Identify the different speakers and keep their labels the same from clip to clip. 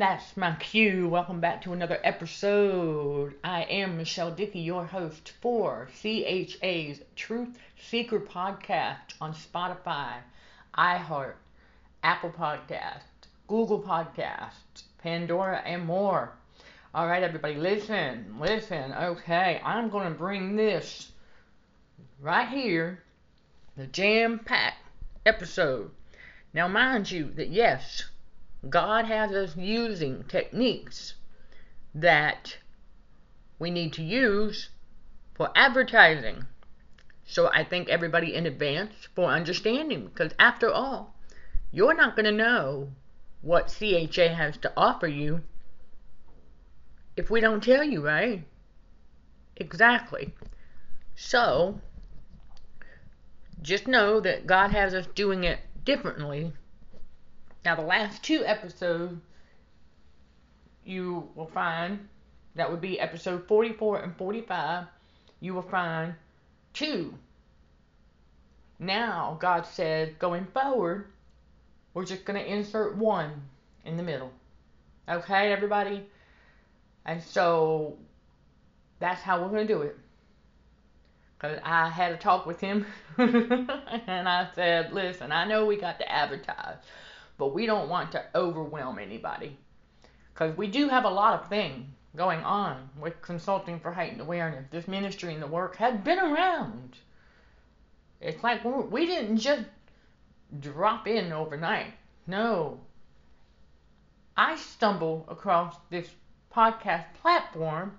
Speaker 1: That's my cue. Welcome back to another episode. I am Michelle Dickey, your host for CHA's Truth Seeker podcast on Spotify, iHeart, Apple Podcast, Google Podcast, Pandora, and more. All right, everybody, listen, listen. Okay, I'm going to bring this right here, the jam packed episode. Now, mind you, that yes, God has us using techniques that we need to use for advertising. So I thank everybody in advance for understanding because after all, you're not going to know what CHA has to offer you if we don't tell you, right? Exactly. So, just know that God has us doing it differently now, the last two episodes you will find that would be episode 44 and 45. You will find two. Now, God said, going forward, we're just going to insert one in the middle. Okay, everybody? And so that's how we're going to do it. Because I had a talk with him and I said, listen, I know we got to advertise but we don't want to overwhelm anybody. Because we do have a lot of things going on with Consulting for Heightened Awareness. This ministry and the work had been around. It's like we didn't just drop in overnight. No. I stumbled across this podcast platform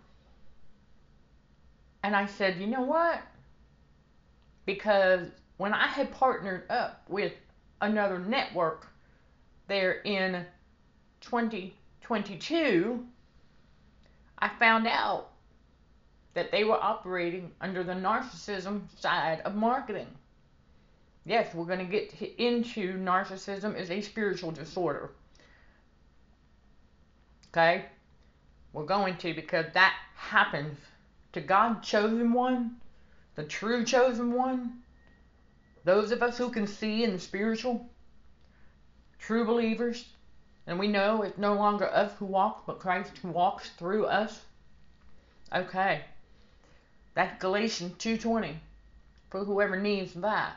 Speaker 1: and I said, you know what? Because when I had partnered up with another network there in 2022, I found out that they were operating under the narcissism side of marketing. Yes, we're going to get into narcissism as a spiritual disorder. Okay? We're going to because that happens to God chosen one, the true chosen one. Those of us who can see in the spiritual, true believers, and we know it's no longer us who walk, but Christ who walks through us. Okay. That's Galatians 2:20 for whoever needs that.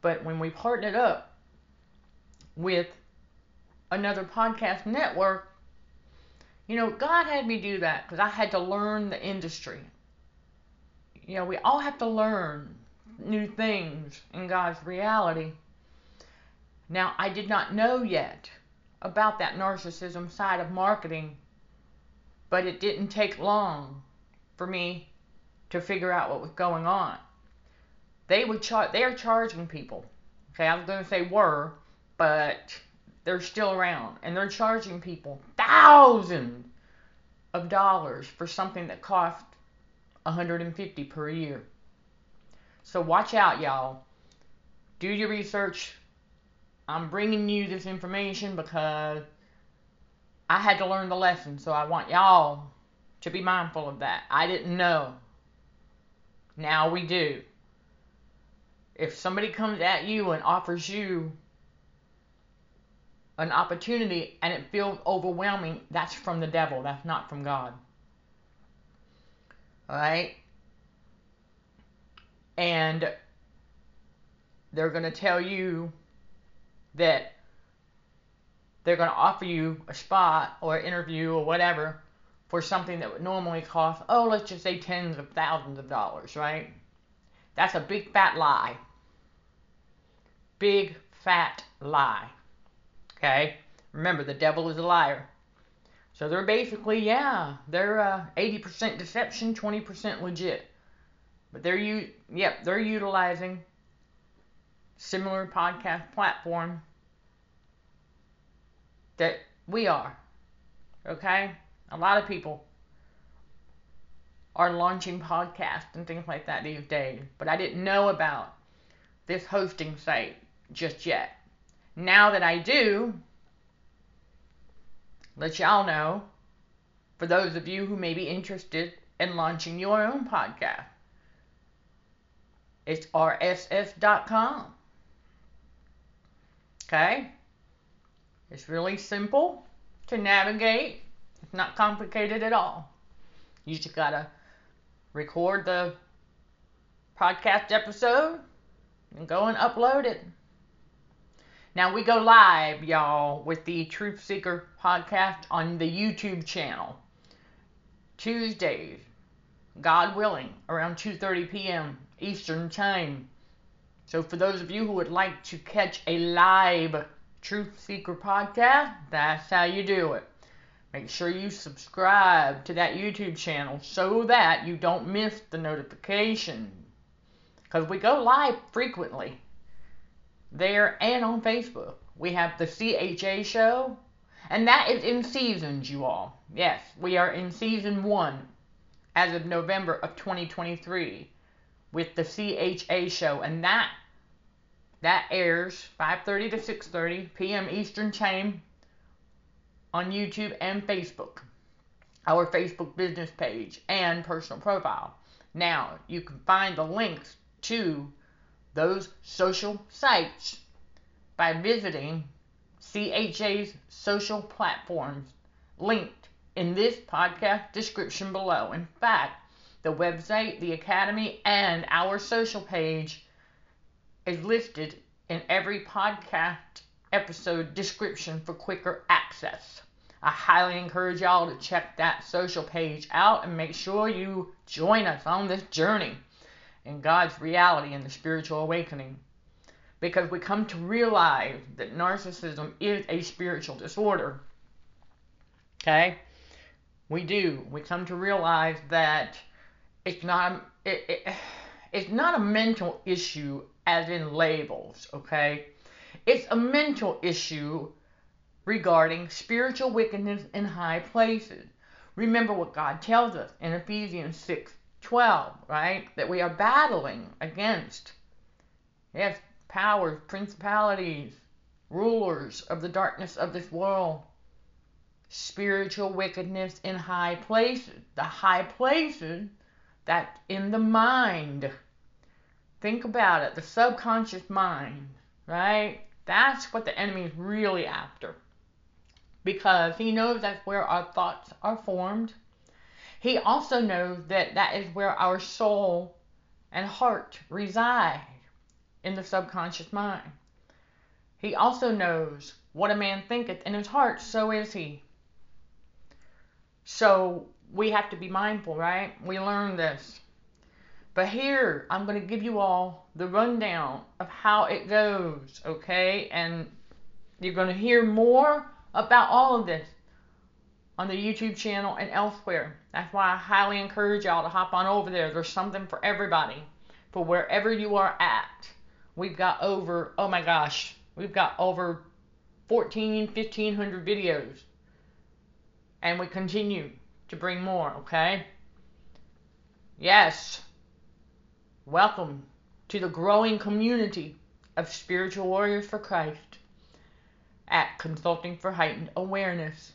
Speaker 1: But when we partnered up with another podcast network, you know, God had me do that because I had to learn the industry. You know, we all have to learn new things in God's reality. Now, I did not know yet about that narcissism side of marketing, but it didn't take long for me to figure out what was going on. They would char- they are charging people. Okay, I was going to say were, but they're still around and they're charging people thousands of dollars for something that cost 150 per year. So watch out, y'all. Do your research. I'm bringing you this information because I had to learn the lesson. So I want y'all to be mindful of that. I didn't know. Now we do. If somebody comes at you and offers you an opportunity and it feels overwhelming, that's from the devil. That's not from God. All right? And they're going to tell you that they're going to offer you a spot or an interview or whatever for something that would normally cost, oh, let's just say tens of thousands of dollars, right? That's a big fat lie. Big fat lie. Okay? Remember, the devil is a liar. So they're basically, yeah, they're uh, 80% deception, 20% legit. But they're you yep, they're utilizing similar podcast platform that we are. Okay? A lot of people are launching podcasts and things like that these days, but I didn't know about this hosting site just yet. Now that I do, let y'all know for those of you who may be interested in launching your own podcast. It's rss.com. Okay? It's really simple to navigate. It's not complicated at all. You just gotta record the podcast episode and go and upload it. Now we go live, y'all, with the Truth Seeker podcast on the YouTube channel. Tuesdays, God willing, around 2:30 p.m. Eastern Time. So for those of you who would like to catch a live Truth Seeker podcast, that's how you do it. Make sure you subscribe to that YouTube channel so that you don't miss the notification. Because we go live frequently there and on Facebook. We have the CHA show, and that is in seasons, you all. Yes, we are in season one as of November of 2023 with the CHA show, and that that airs 5:30 to 6:30 p.m. Eastern Time on YouTube and Facebook. Our Facebook business page and personal profile. Now, you can find the links to those social sites by visiting CHA's social platforms linked in this podcast description below. In fact, the website, the academy, and our social page is listed in every podcast episode description for quicker access. I highly encourage y'all to check that social page out and make sure you join us on this journey in God's reality and the spiritual awakening. Because we come to realize that narcissism is a spiritual disorder. Okay? We do. We come to realize that it's not it, it, it's not a mental issue as in labels, okay? It's a mental issue regarding spiritual wickedness in high places. Remember what God tells us in Ephesians 6 12, right? That we are battling against, yes, powers, principalities, rulers of the darkness of this world, spiritual wickedness in high places. The high places that in the mind. Think about it, the subconscious mind, right? That's what the enemy is really after. Because he knows that's where our thoughts are formed, he also knows that that is where our soul and heart reside in the subconscious mind. He also knows what a man thinketh in his heart, so is he. So we have to be mindful, right? We learn this. But here, I'm going to give you all the rundown of how it goes, okay? And you're going to hear more about all of this on the YouTube channel and elsewhere. That's why I highly encourage y'all to hop on over there. There's something for everybody, for wherever you are at. We've got over, oh my gosh, we've got over 14, 1500 videos. And we continue to bring more, okay? Yes. Welcome to the growing community of spiritual warriors for Christ at Consulting for Heightened Awareness.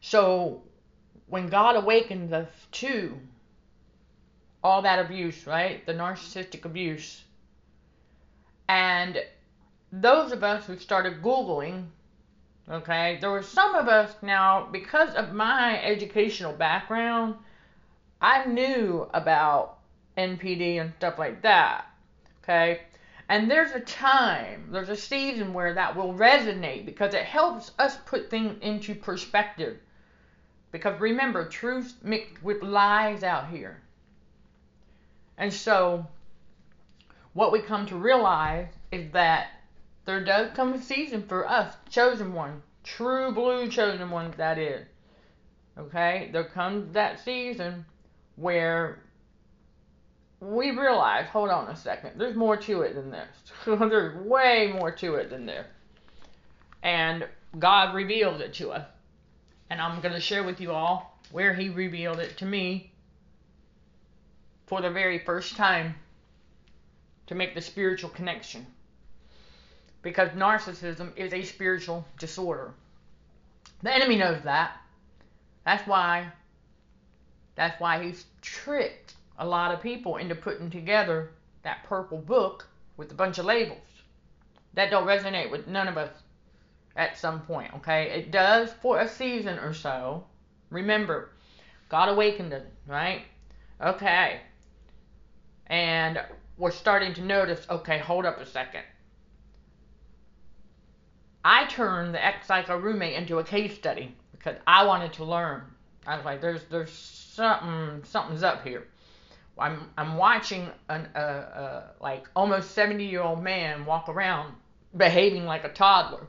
Speaker 1: So, when God awakens us to all that abuse, right? The narcissistic abuse. And those of us who started Googling, okay, there were some of us now, because of my educational background, I knew about NPD and stuff like that, okay? And there's a time, there's a season where that will resonate because it helps us put things into perspective. Because remember, truth mixed with lies out here. And so, what we come to realize is that there does come a season for us, chosen one, true blue chosen ones, that is. Okay? There comes that season where we realize, hold on a second, there's more to it than this. there's way more to it than this. And God reveals it to us and I'm going to share with you all where he revealed it to me for the very first time to make the spiritual connection. Because narcissism is a spiritual disorder. The enemy knows that. That's why that's why he's tricked a lot of people into putting together that purple book with a bunch of labels. That don't resonate with none of us. at some point, okay? It does for a season or so. Remember, God awakened us, right? Okay. And we're starting to notice, okay, hold up a second. I turned the ex psycho roommate into a case study because I wanted to learn. I was like, there's there's something something's up here. I'm I'm watching an uh, uh, like almost 70 year old man walk around behaving like a toddler,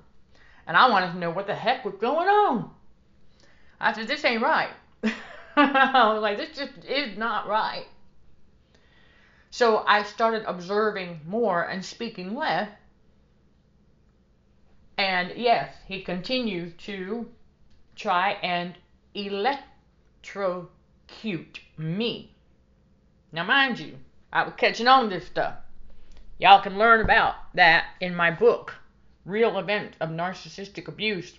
Speaker 1: and I wanted to know what the heck was going on. I said, this ain't right. I was like, this just is not right. So I started observing more and speaking less. And yes, he continued to try and electrocute me. Now, mind you, I was catching on to this stuff. Y'all can learn about that in my book, Real Events of Narcissistic Abuse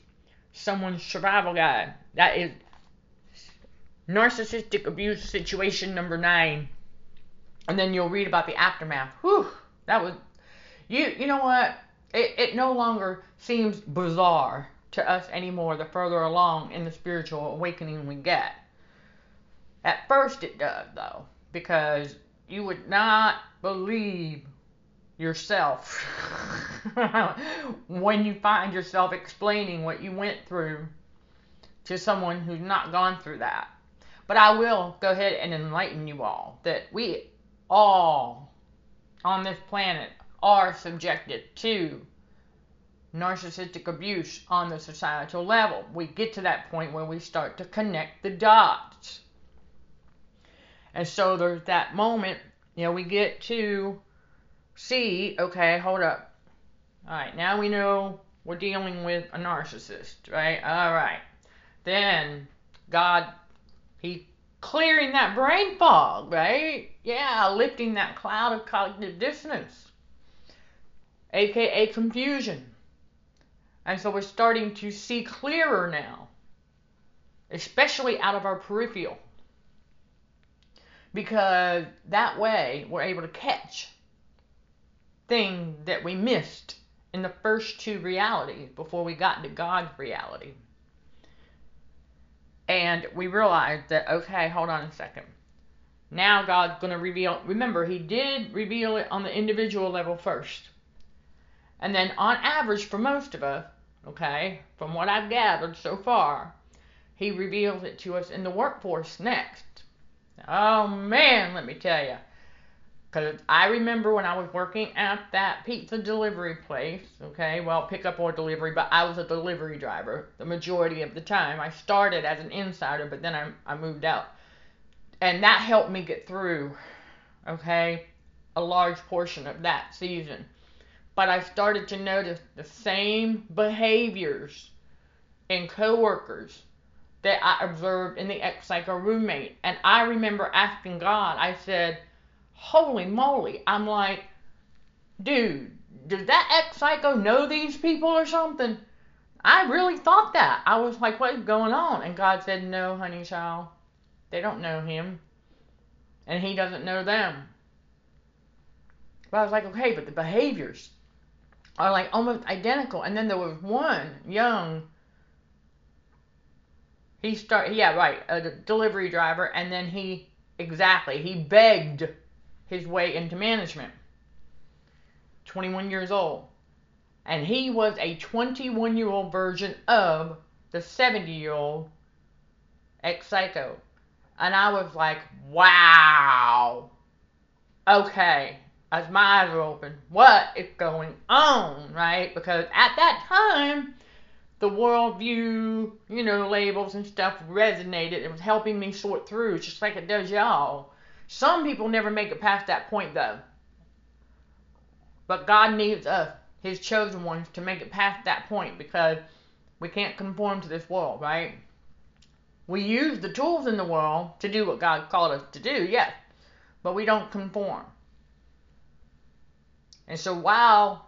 Speaker 1: Someone's Survival Guide. That is narcissistic abuse situation number nine and then you'll read about the aftermath. Whew, that was you. You know what? It it no longer seems bizarre to us anymore. The further along in the spiritual awakening we get. At first, it does though, because you would not believe yourself when you find yourself explaining what you went through to someone who's not gone through that. But I will go ahead and enlighten you all that we all on this planet are subjected to narcissistic abuse on the societal level. We get to that point where we start to connect the dots. And so there's that moment, you know, we get to see, okay, hold up. All right, now we know we're dealing with a narcissist, right? All right. Then God, He clearing that brain fog, right? Yeah, lifting that cloud of cognitive dissonance, aka confusion. And so we're starting to see clearer now, especially out of our peripheral. Because that way we're able to catch things that we missed in the first two realities before we got to God's reality. And we realized that, okay, hold on a second. Now God's going to reveal. Remember, He did reveal it on the individual level first. And then, on average, for most of us, okay, from what I've gathered so far, He reveals it to us in the workforce next. Oh man, let me tell you. Because I remember when I was working at that pizza delivery place, okay, well, pickup or delivery, but I was a delivery driver the majority of the time. I started as an insider, but then I, I moved out. And that helped me get through, okay, a large portion of that season. But I started to notice the same behaviors in coworkers that I observed in the ex psycho roommate. And I remember asking God, I said, holy moly. I'm like, dude, does that ex psycho know these people or something? I really thought that. I was like, what is going on? And God said, no, honey child. They don't know him. And he doesn't know them. But I was like, okay, but the behaviors are like almost identical. And then there was one young, he start, yeah, right, a delivery driver, and then he, exactly, he begged his way into management. 21 years old. And he was a 21 year old version of the 70 year old ex psycho. And I was like, wow. Okay. As my eyes were open, what is going on, right? Because at that time, the worldview, you know, labels and stuff resonated. It was helping me sort through, just like it does y'all. Some people never make it past that point, though. But God needs us, His chosen ones, to make it past that point because we can't conform to this world, right? We use the tools in the world to do what God called us to do, yes, but we don't conform. And so while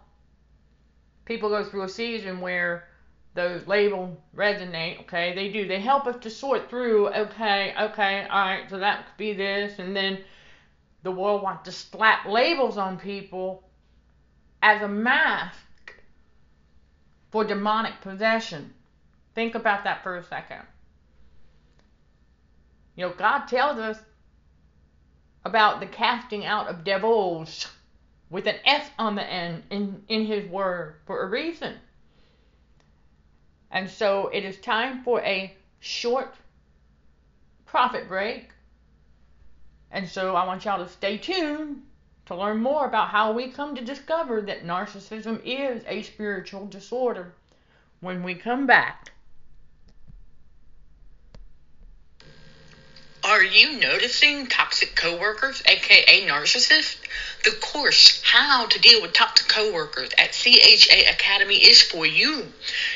Speaker 1: people go through a season where those labels resonate, okay, they do. They help us to sort through, okay, okay, all right, so that could be this, and then the world wants to slap labels on people as a mask for demonic possession. Think about that for a second. You know, God tells us about the casting out of devils with an S on the end in, in His Word for a reason. And so it is time for a short profit break. And so I want y'all to stay tuned to learn more about how we come to discover that narcissism is a spiritual disorder when we come back.
Speaker 2: Are you noticing toxic coworkers, aka narcissists? The course How to Deal with Toxic Coworkers at CHA Academy is for you.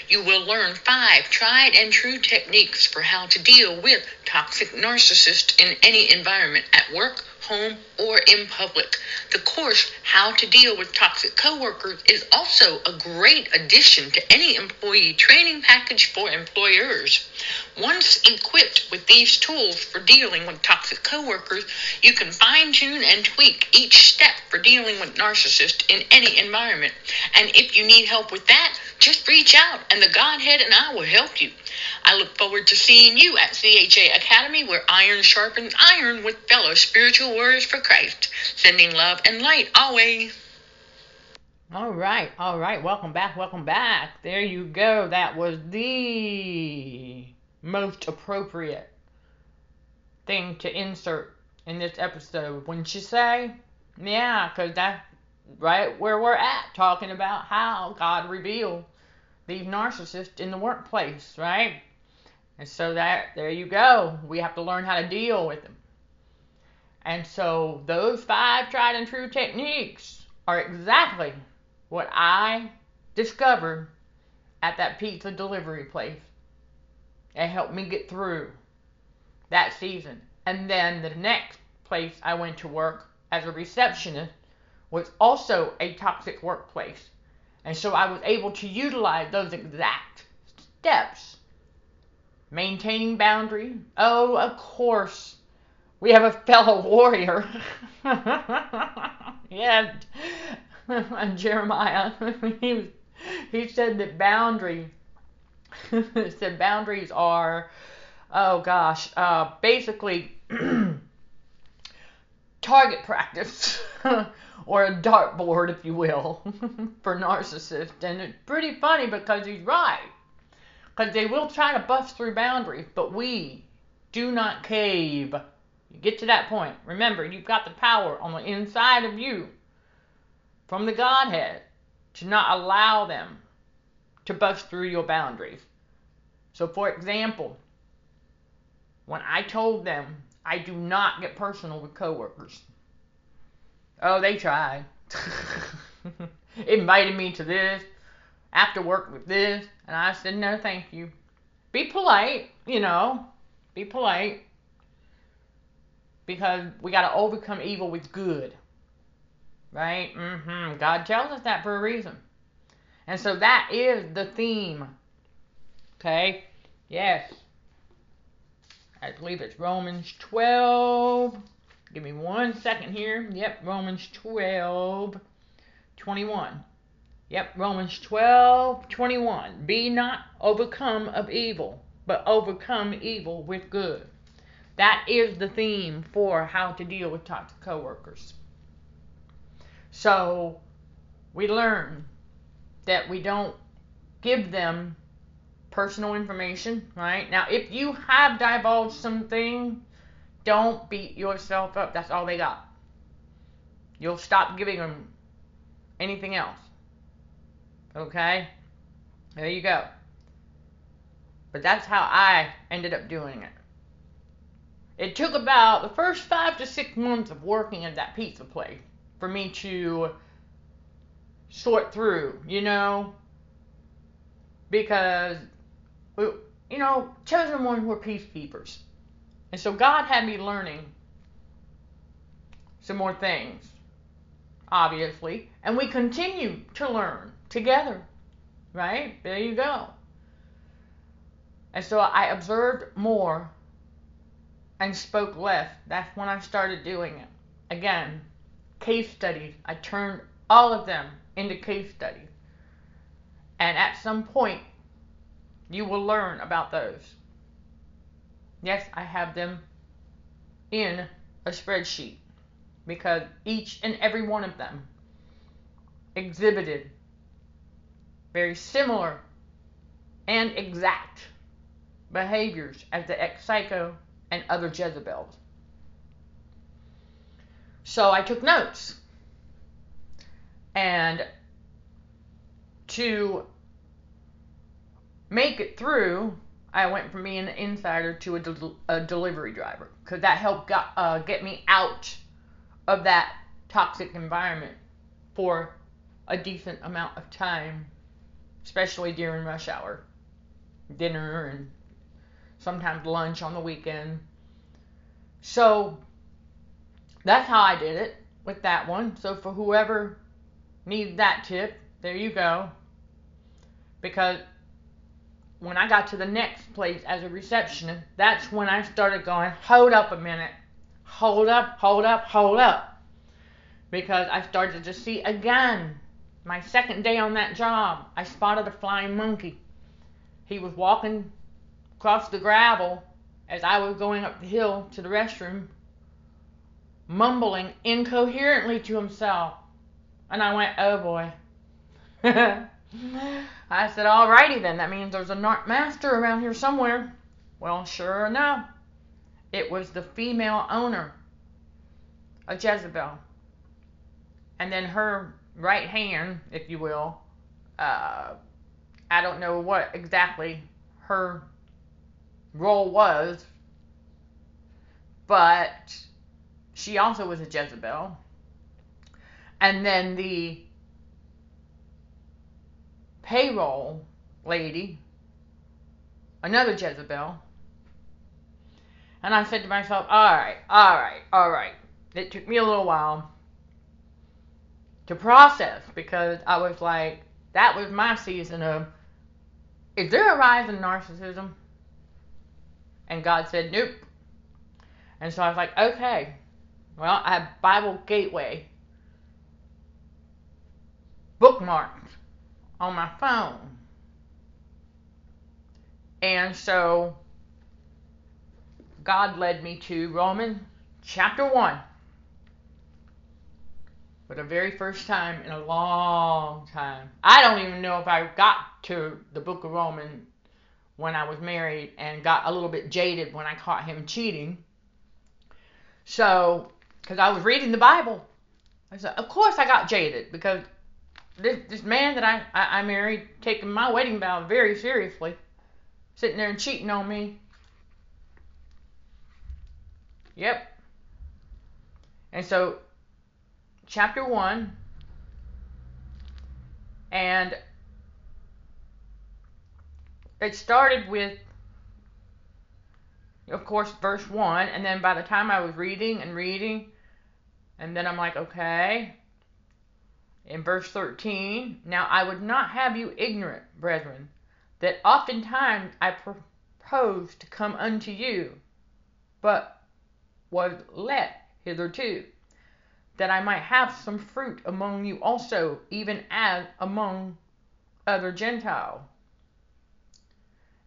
Speaker 2: You will learn five tried and true techniques for how to deal with toxic narcissists in any environment at work, home, or in public. The course, How to Deal with Toxic Coworkers, is also a great addition to any employee training package for employers. Once equipped with these tools for dealing with toxic coworkers, you can fine tune and tweak each step for dealing with narcissists in any environment. And if you need help with that, just reach out and the Godhead and I will help you. I look forward to seeing you at CHA Academy where iron sharpens iron with fellow spiritual warriors for Christ. Sending love and light always.
Speaker 1: All right, all right. Welcome back, welcome back. There you go. That was the most appropriate thing to insert in this episode, wouldn't you say? Yeah, because that's right where we're at, talking about how God revealed these narcissists in the workplace, right? And so that there you go. We have to learn how to deal with them. And so those five tried and true techniques are exactly what I discovered at that pizza delivery place. It helped me get through that season. And then the next place I went to work as a receptionist was also a toxic workplace. And so I was able to utilize those exact steps maintaining boundary. Oh, of course, we have a fellow warrior. yeah, Jeremiah. he he said that boundary. said boundaries are, oh gosh, uh, basically target practice. Or a dartboard, if you will, for narcissists. And it's pretty funny because he's right. Because they will try to bust through boundaries, but we do not cave. You get to that point. Remember, you've got the power on the inside of you from the Godhead to not allow them to bust through your boundaries. So, for example, when I told them I do not get personal with coworkers, oh, they tried. Invited me to this, after work with this, and I said, no, thank you. Be polite, you know, be polite. Because we got to overcome evil with good. Right? Mm-hmm. God tells us that for a reason. And so that is the theme. Okay? Yes. I believe it's Romans 12. Give me one second here. Yep, Romans 12, 21. Yep, Romans 12, 21. Be not overcome of evil, but overcome evil with good. That is the theme for how to deal with toxic coworkers. So we learn that we don't give them personal information, right? Now, if you have divulged something, don't beat yourself up. That's all they got. You'll stop giving them anything else. Okay? There you go. But that's how I ended up doing it. It took about the first five to six months of working at that pizza place for me to sort through, you know? Because, you know, chosen ones were peacekeepers. And so God had me learning some more things, obviously. And we continue to learn together, right? There you go. And so I observed more and spoke less. That's when I started doing it. Again, case studies. I turned all of them into case studies. And at some point, you will learn about those. Yes, I have them in a spreadsheet because each and every one of them exhibited very similar and exact behaviors as the ex psycho and other Jezebels. So I took notes. And to make it through, I went from being an insider to a, del- a delivery driver because that helped got, uh, get me out of that toxic environment for a decent amount of time, especially during rush hour, dinner, and sometimes lunch on the weekend. So that's how I did it with that one. So for whoever needs that tip, there you go. Because when I got to the next place as a receptionist, that's when I started going, hold up a minute. Hold up, hold up, hold up. Because I started to see again, my second day on that job, I spotted a flying monkey. He was walking across the gravel as I was going up the hill to the restroom, mumbling incoherently to himself. And I went, oh boy. I said, alrighty then, that means there's a master around here somewhere. Well, sure enough, it was the female owner of Jezebel. And then her right hand, if you will, uh, I don't know what exactly her role was, but she also was a Jezebel. And then the payroll lady, another Jezebel. And I said to myself, all right, all right, all right. It took me a little while to process because I was like, that was my season of, is there a rise in narcissism? And God said, nope. And so I was like, okay, well, I have Bible Gateway bookmarked on my phone. And so God led me to Romans chapter 1 for the very first time in a long time. I don't even know if I got to the book of Romans when I was married and got a little bit jaded when I caught him cheating. So, because I was reading the Bible, I said, of course I got jaded because this this man that I, I, I married taking my wedding vow very seriously, sitting there and cheating on me. Yep. And so, chapter one, and it started with, of course, verse one, and then by the time I was reading and reading, and then I'm like, okay, in verse 13, Now I would not have you ignorant, brethren, that oftentimes I proposed to come unto you, but was let hitherto, that I might have some fruit among you also, even as among other Gentiles.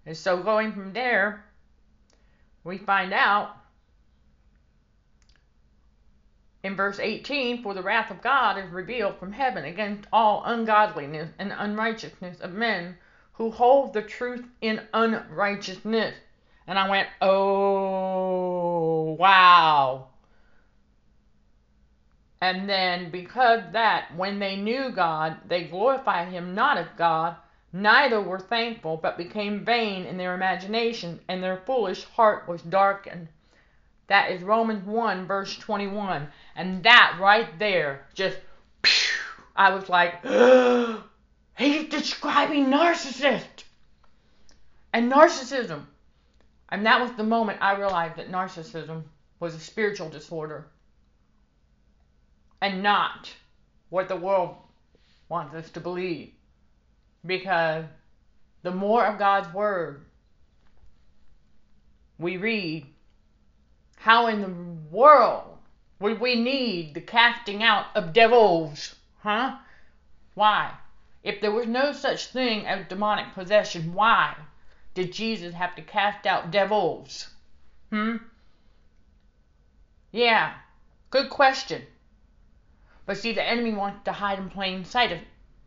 Speaker 1: And so going from there, we find out in verse 18, for the wrath of God is revealed from heaven against all ungodliness and unrighteousness of men who hold the truth in unrighteousness. And I went, oh, wow. And then, because that, when they knew God, they glorified him not as God, neither were thankful, but became vain in their imagination, and their foolish heart was darkened. That is Romans 1, verse 21. And that right there, just, I was like, he's describing narcissist and narcissism. And that was the moment I realized that narcissism was a spiritual disorder and not what the world wants us to believe. Because the more of God's Word we read, how in the world would we need the casting out of devils? Huh? Why? If there was no such thing as demonic possession, why did Jesus have to cast out devils? Hmm? Yeah, good question. But see, the enemy wants to hide in plain sight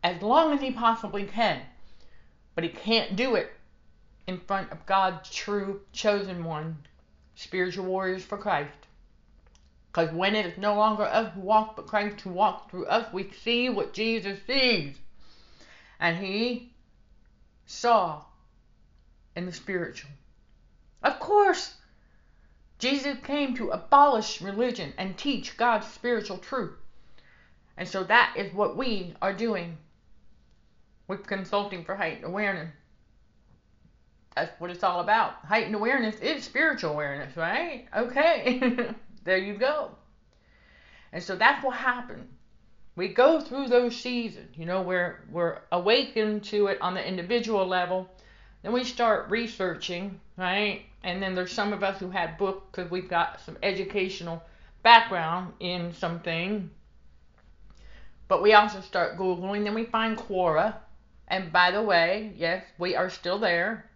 Speaker 1: as long as he possibly can. But he can't do it in front of God's true chosen one, spiritual warriors for Christ. Because when it is no longer us who walk, but Christ who walks through us, we see what Jesus sees. And he saw in the spiritual. Of course, Jesus came to abolish religion and teach God's spiritual truth. And so that is what we are doing with Consulting for Heightened Awareness. That's what it's all about. Heightened awareness is spiritual awareness, right? Okay. there you go. And so that's what happened. We go through those seasons, you know, where we're awakened to it on the individual level. Then we start researching, right? And then there's some of us who had books because we've got some educational background in something. But we also start Googling, then we find Quora. And by the way, yes, we are still there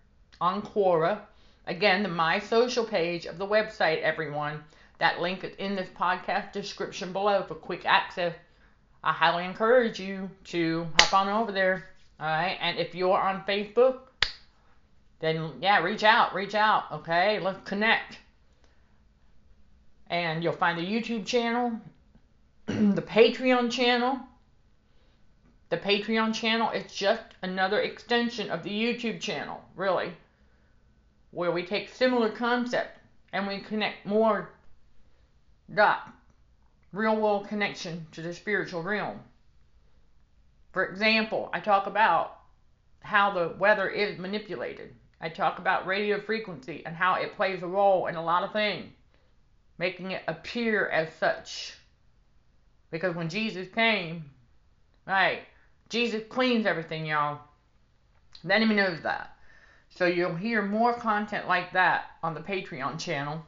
Speaker 1: on Quora. Again, the My Social page of the website, everyone. That link is in this podcast description below for quick access. I highly encourage you to hop on over there. All right. And if you're on Facebook, then yeah, reach out, reach out. Okay. Let's connect. And you'll find the YouTube channel, the Patreon channel. The Patreon channel is just another extension of the YouTube channel, really, where we take similar concept and we connect more dot real world connection to the spiritual realm. For example, I talk about how the weather is manipulated. I talk about radio frequency and how it plays a role in a lot of things, making it appear as such. Because when Jesus came, right, Jesus cleans everything, y'all. The enemy knows that. So you'll hear more content like that on the Patreon channel.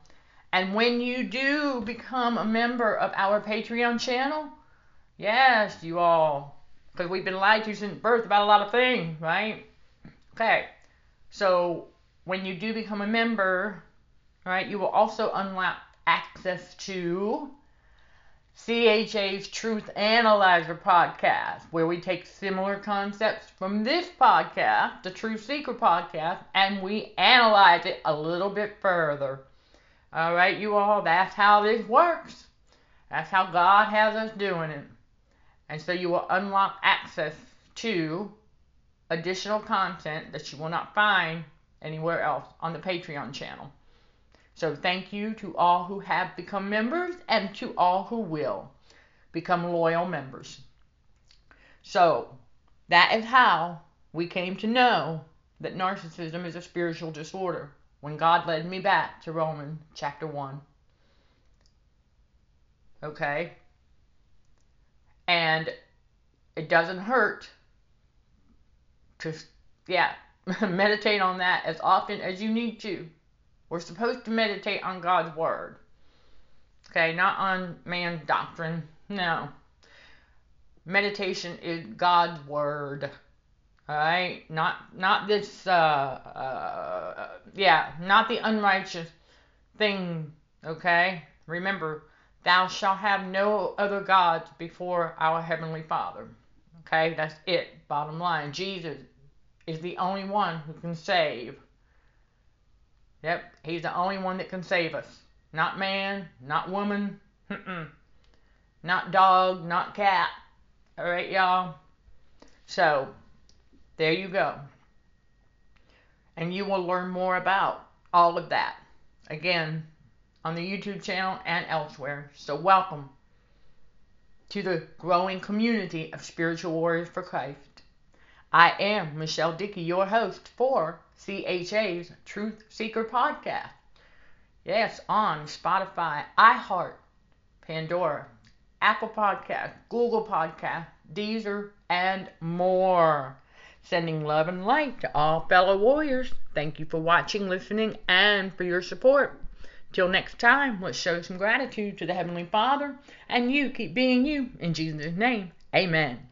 Speaker 1: And when you do become a member of our Patreon channel, yes, you all, because we've been lied to since birth about a lot of things, right? Okay, so when you do become a member, right, you will also unlock access to CHA's Truth Analyzer podcast, where we take similar concepts from this podcast, the Truth Seeker podcast, and we analyze it a little bit further. All right, you all, that's how this works. That's how God has us doing it. And so you will unlock access to additional content that you will not find anywhere else on the Patreon channel. So thank you to all who have become members and to all who will become loyal members. So that is how we came to know that narcissism is a spiritual disorder when God led me back to Romans chapter 1. Okay? And it doesn't hurt to, yeah, meditate on that as often as you need to. We're supposed to meditate on God's Word. Okay, not on man's doctrine. No. Meditation is God's Word. Alright? Not not this uh, uh yeah, not the unrighteous thing, okay? Remember, thou shalt have no other gods before our heavenly Father. Okay, that's it. Bottom line. Jesus is the only one who can save. Yep, he's the only one that can save us. Not man, not woman, not dog, not cat. Alright, y'all? So, there you go. And you will learn more about all of that. Again, on the YouTube channel and elsewhere. So, welcome to the growing community of spiritual warriors for Christ. I am Michelle Dickey, your host for CHA's Truth Seeker podcast. Yes, on Spotify, iHeart, Pandora, Apple Podcast, Google Podcast, Deezer, and more. Sending love and light to all fellow warriors. Thank you for watching, listening, and for your support. Till next time, let's show some gratitude to the Heavenly Father, and you keep being you. In Jesus' name, amen.